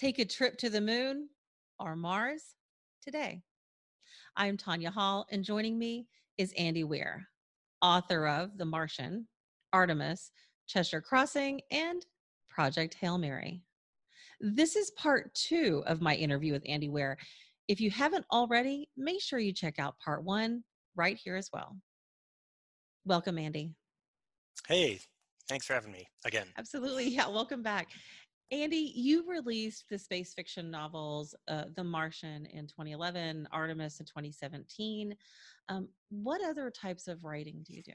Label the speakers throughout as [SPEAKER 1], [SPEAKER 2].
[SPEAKER 1] Take a trip to the moon or Mars today. I'm Tanya Hall, and joining me is Andy Weir, author of The Martian, Artemis, Cheshire Crossing, and Project Hail Mary. This is part two of my interview with Andy Weir. If you haven't already, make sure you check out part one right here as well. Welcome, Andy.
[SPEAKER 2] Hey, thanks for having me again.
[SPEAKER 1] Absolutely. Yeah, welcome back. Andy, you released the space fiction novels uh, The Martian in 2011, Artemis in 2017. Um, what other types of writing do you do?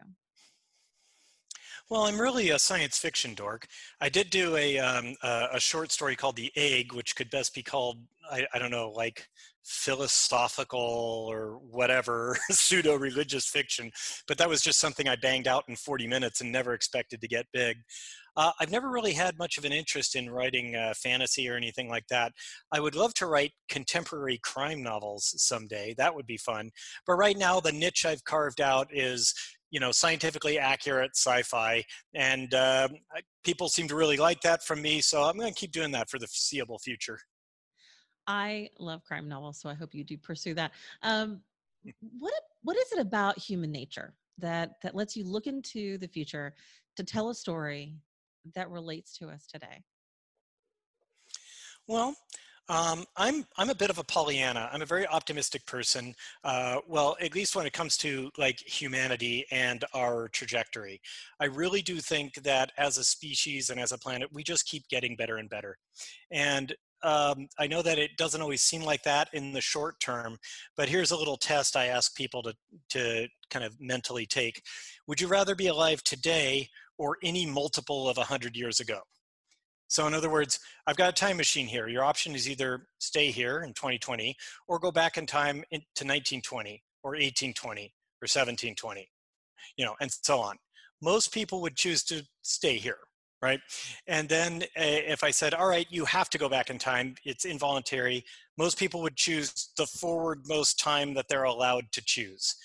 [SPEAKER 2] Well, I'm really a science fiction dork. I did do a, um, a, short story called The Egg, which could best be called, I, I don't know, like philosophical or whatever, pseudo religious fiction. But that was just something I banged out in 40 minutes and never expected to get big. Uh, I've never really had much of an interest in writing uh, fantasy or anything like that. I would love to write contemporary crime novels someday. That would be fun. But right now, the niche I've carved out is you know scientifically accurate sci-fi and uh, people seem to really like that from me so i'm going to keep doing that for the foreseeable future
[SPEAKER 1] i love crime novels so i hope you do pursue that um, mm. what what is it about human nature that that lets you look into the future to tell a story that relates to us today?
[SPEAKER 2] Well, um, I'm I'm a bit of a Pollyanna. I'm a very optimistic person. Uh, well, at least when it comes to like humanity and our trajectory, I really do think that as a species and as a planet, we just keep getting better and better. And um, I know that it doesn't always seem like that in the short term, but here's a little test I ask people to to kind of mentally take. Would you rather be alive today or any multiple of 100 years ago. So in other words, I've got a time machine here. Your option is either stay here in 2020 or go back in time to 1920 or 1820 or 1720, you know, and so on. Most people would choose to stay here, right? And then uh, if I said, all right, you have to go back in time, it's involuntary, most people would choose the forward most time that they're allowed to choose.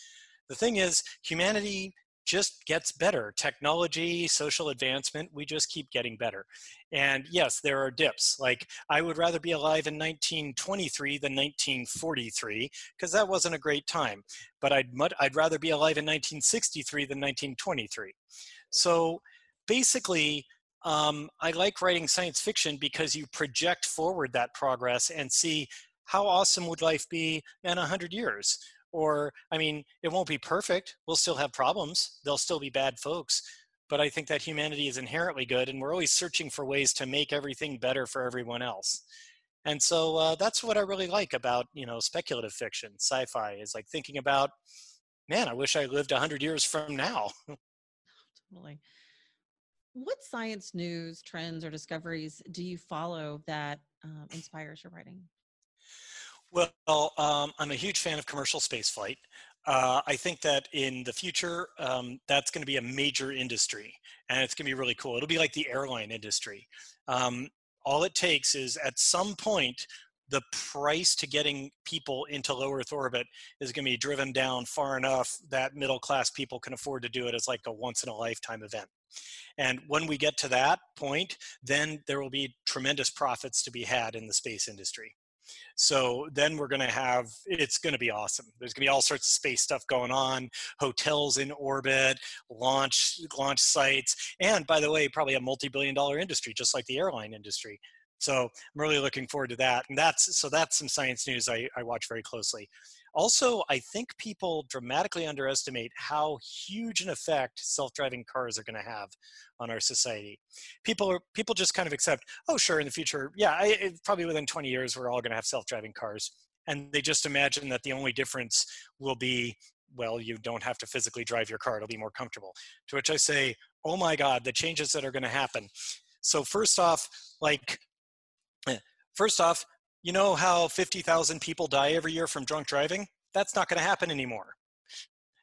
[SPEAKER 2] The thing is, humanity just gets better. Technology, social advancement, we just keep getting better. And yes, there are dips. Like I would rather be alive in 1923 than 1943 because that wasn't a great time. But I'd I'd rather be alive in 1963 than 1923. So basically, um, I like writing science fiction because you project forward that progress and see how awesome would life be in 100 years or i mean it won't be perfect we'll still have problems there'll still be bad folks but i think that humanity is inherently good and we're always searching for ways to make everything better for everyone else. And so uh, that's what i really like about you know speculative fiction sci-fi is like thinking about man i wish i lived 100 years from now.
[SPEAKER 1] Totally. What science news trends or discoveries do you follow that um, inspires your writing
[SPEAKER 2] well, um, I'm a huge fan of commercial spaceflight. Uh, I think that in the future, um, that's going to be a major industry, and it's going to be really cool. It'll be like the airline industry. Um, all it takes is at some point, the price to getting people into low Earth orbit is going to be driven down far enough that middle class people can afford to do it as like a once in a lifetime event. And when we get to that point, then there will be tremendous profits to be had in the space industry. So then we're going to have, it's going to be awesome. There's going to be all sorts of space stuff going on, hotels in orbit, launch, launch sites, and by the way, probably a multi-billion dollar industry, just like the airline industry. So I'm really looking forward to that. And that's, so that's some science news I, I watch very closely. Also, I think people dramatically underestimate how huge an effect self-driving cars are going to have on our society. People are people just kind of accept, oh, sure, in the future, yeah, I, it, probably within 20 years, we're all going to have self-driving cars, and they just imagine that the only difference will be, well, you don't have to physically drive your car; it'll be more comfortable. To which I say, oh my God, the changes that are going to happen. So first off, like First off, you know how 50,000 people die every year from drunk driving? That's not going to happen anymore.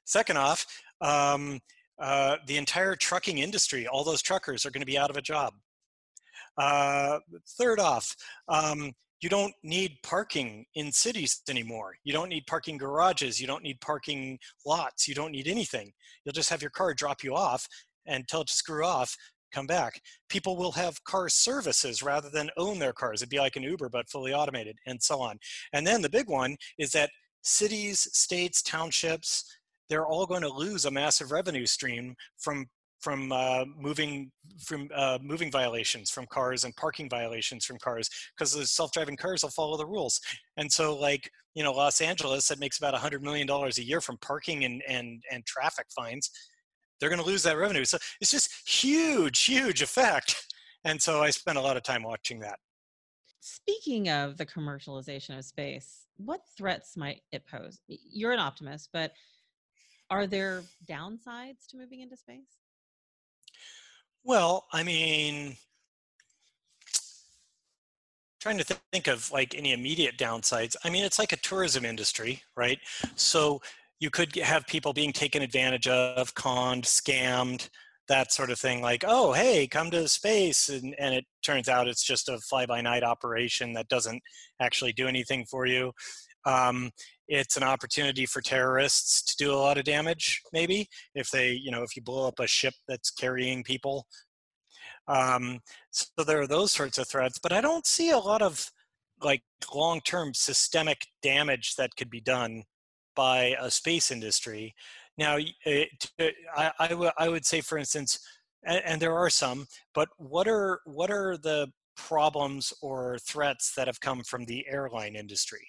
[SPEAKER 2] Second off, um, uh, the entire trucking industry, all those truckers are going to be out of a job. Uh, third off, um, you don't need parking in cities anymore. You don't need parking garages. You don't need parking lots. You don't need anything. You'll just have your car drop you off and tell it to screw off come back. People will have car services rather than own their cars. It'd be like an Uber, but fully automated, and so on. And then the big one is that cities, states, townships, they're all going to lose a massive revenue stream from from uh, moving from uh, moving violations from cars and parking violations from cars because the self-driving cars will follow the rules and so like you know los angeles that makes about a hundred million dollars a year from parking and and and traffic fines they're going to lose that revenue so it's just huge huge effect and so i spent a lot of time watching that
[SPEAKER 1] speaking of the commercialization of space what threats might it pose you're an optimist but are there downsides to moving into space
[SPEAKER 2] well, I mean, trying to th- think of like any immediate downsides. I mean, it's like a tourism industry, right? So you could have people being taken advantage of, conned, scammed, that sort of thing. Like, oh, hey, come to the space, and, and it turns out it's just a fly-by-night operation that doesn't actually do anything for you. Um, it's an opportunity for terrorists to do a lot of damage maybe if they you know if you blow up a ship that's carrying people um, so there are those sorts of threats but i don't see a lot of like long-term systemic damage that could be done by a space industry now it, I, I, w- I would say for instance and, and there are some but what are what are the problems or threats that have come from the airline industry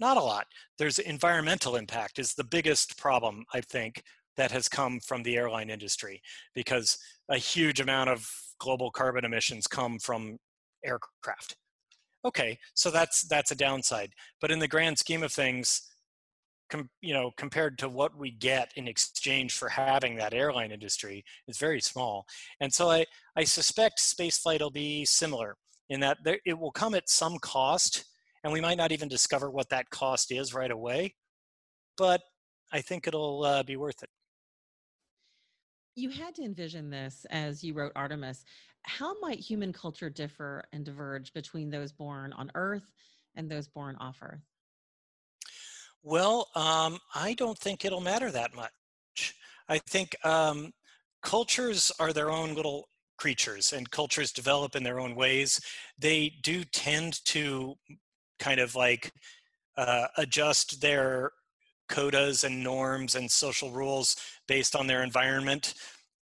[SPEAKER 2] not a lot. There's environmental impact is the biggest problem, I think, that has come from the airline industry because a huge amount of global carbon emissions come from aircraft. Okay, so that's that's a downside. But in the grand scheme of things, com, you know, compared to what we get in exchange for having that airline industry, is very small. And so I I suspect spaceflight will be similar in that there, it will come at some cost and we might not even discover what that cost is right away, but I think it'll uh, be worth it.
[SPEAKER 1] You had to envision this as you wrote Artemis. How might human culture differ and diverge between those born on Earth and those born off Earth?
[SPEAKER 2] Well, um, I don't think it'll matter that much. I think um, cultures are their own little creatures and cultures develop in their own ways. They do tend to kind of like uh, adjust their codas and norms and social rules based on their environment.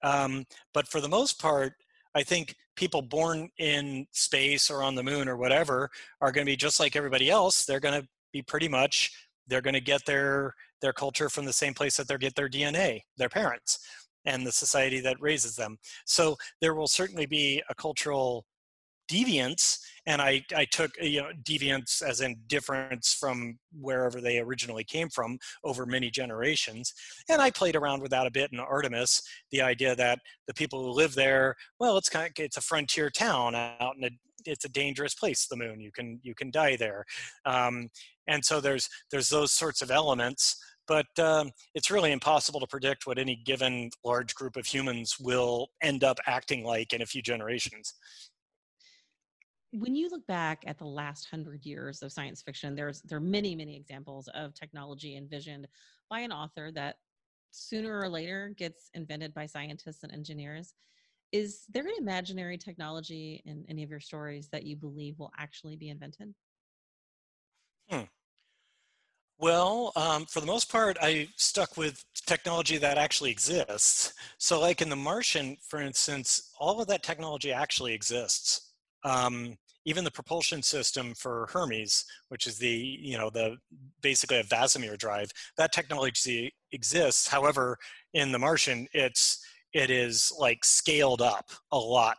[SPEAKER 2] Um, but for the most part, I think people born in space or on the moon or whatever are going to be just like everybody else. They're going to be pretty much they're going to get their their culture from the same place that they get their DNA, their parents, and the society that raises them. So there will certainly be a cultural deviance and I, I took you know deviance as in difference from wherever they originally came from over many generations and i played around with that a bit in artemis the idea that the people who live there well it's kind of it's a frontier town out in a it's a dangerous place the moon you can you can die there um, and so there's there's those sorts of elements but um, it's really impossible to predict what any given large group of humans will end up acting like in a few generations
[SPEAKER 1] when you look back at the last hundred years of science fiction, there's there are many many examples of technology envisioned by an author that sooner or later gets invented by scientists and engineers. Is there an imaginary technology in any of your stories that you believe will actually be invented?
[SPEAKER 2] Hmm. Well, um, for the most part, I stuck with technology that actually exists. So, like in The Martian, for instance, all of that technology actually exists um, even the propulsion system for Hermes, which is the, you know, the basically a VASIMR drive, that technology exists. However, in the Martian, it's, it is like scaled up a lot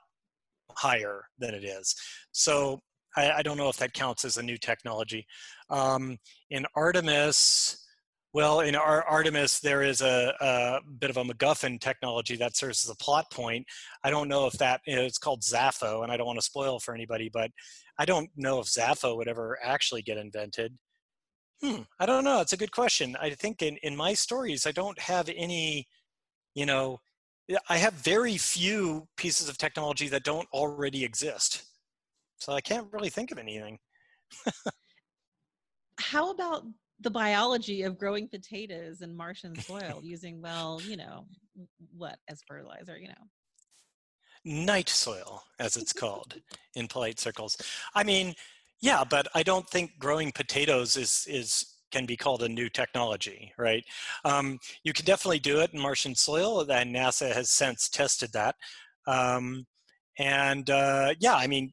[SPEAKER 2] higher than it is. So I, I don't know if that counts as a new technology. Um, in Artemis, well, in Ar- Artemis, there is a, a, bit of a MacGuffin technology that serves as a plot point. I don't know if that it's called ZAFO, and I don't want to spoil for anybody, but I don't know if ZAFO would ever actually get invented. Hmm, I don't know. It's a good question. I think in, in my stories, I don't have any, you know, I have very few pieces of technology that don't already exist. So I can't really think of anything.
[SPEAKER 1] How about the biology of growing potatoes in Martian soil using, well, you know, what as fertilizer, you know?
[SPEAKER 2] Night soil, as it's called in polite circles. I mean, yeah, but I don't think growing potatoes is is can be called a new technology, right? Um, you can definitely do it in Martian soil, and NASA has since tested that. Um, and uh, yeah, I mean,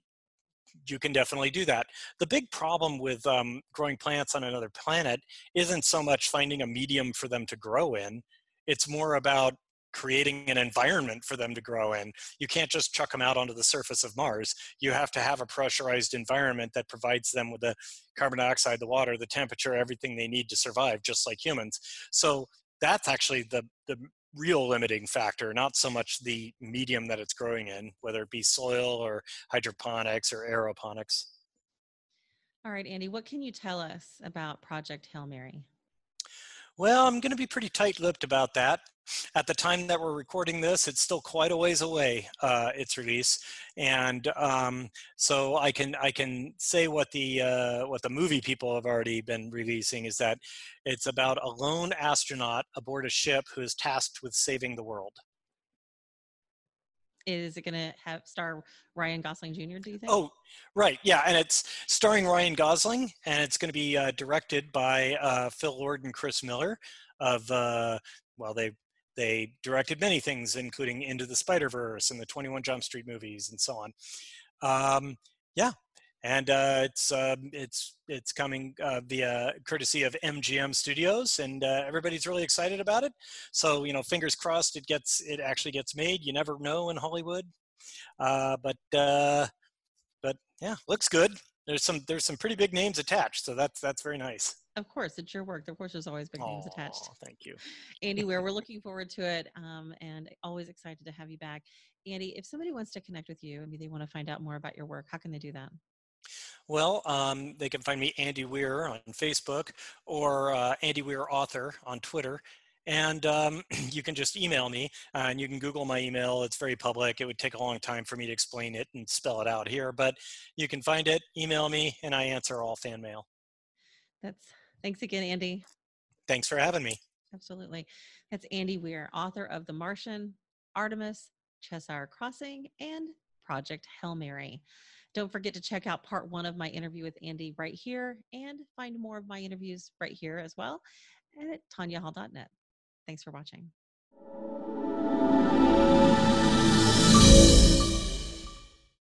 [SPEAKER 2] you can definitely do that. The big problem with um, growing plants on another planet isn't so much finding a medium for them to grow in. It's more about creating an environment for them to grow in. You can't just chuck them out onto the surface of Mars. You have to have a pressurized environment that provides them with the carbon dioxide, the water, the temperature, everything they need to survive, just like humans. So that's actually the, the real limiting factor, not so much the medium that it's growing in, whether it be soil or hydroponics or aeroponics.
[SPEAKER 1] All right, Andy, what can you tell us about Project Hail Mary?
[SPEAKER 2] Well, I'm going to be pretty tight-lipped about that. At the time that we're recording this, it's still quite a ways away, uh, its release, and um, so I can I can say what the uh, what the movie people have already been releasing is that it's about a lone astronaut aboard a ship who is tasked with saving the world.
[SPEAKER 1] Is it going to have star Ryan Gosling Jr. Do you think?
[SPEAKER 2] Oh, right, yeah, and it's starring Ryan Gosling, and it's going to be uh, directed by uh, Phil Lord and Chris Miller of uh, well, they they directed many things, including Into the Spider Verse and the Twenty One Jump Street movies and so on. Um, yeah, and uh, it's uh, it's it's coming uh, via courtesy of MGM Studios, and uh, everybody's really excited about it. So you know, fingers crossed, it gets it actually gets made. You never know in Hollywood, uh, but uh, but yeah, looks good. There's some there's some pretty big names attached, so that's that's very nice.
[SPEAKER 1] Of course, it's your work. Of course, there's always big names attached.
[SPEAKER 2] Thank you,
[SPEAKER 1] Andy. Where we're looking forward to it, um, and always excited to have you back, Andy. If somebody wants to connect with you, maybe they want to find out more about your work, how can they do that?
[SPEAKER 2] Well, um, they can find me Andy Weir on Facebook or uh, Andy Weir Author on Twitter. And um, you can just email me uh, and you can Google my email. It's very public. It would take a long time for me to explain it and spell it out here, but you can find it, email me, and I answer all fan mail.
[SPEAKER 1] That's thanks again, Andy.
[SPEAKER 2] Thanks for having me.
[SPEAKER 1] Absolutely. That's Andy Weir, author of The Martian, Artemis, Cheshire Crossing, and Project Hail Mary. Don't forget to check out part one of my interview with Andy right here and find more of my interviews right here as well at tanyahall.net. Thanks for watching.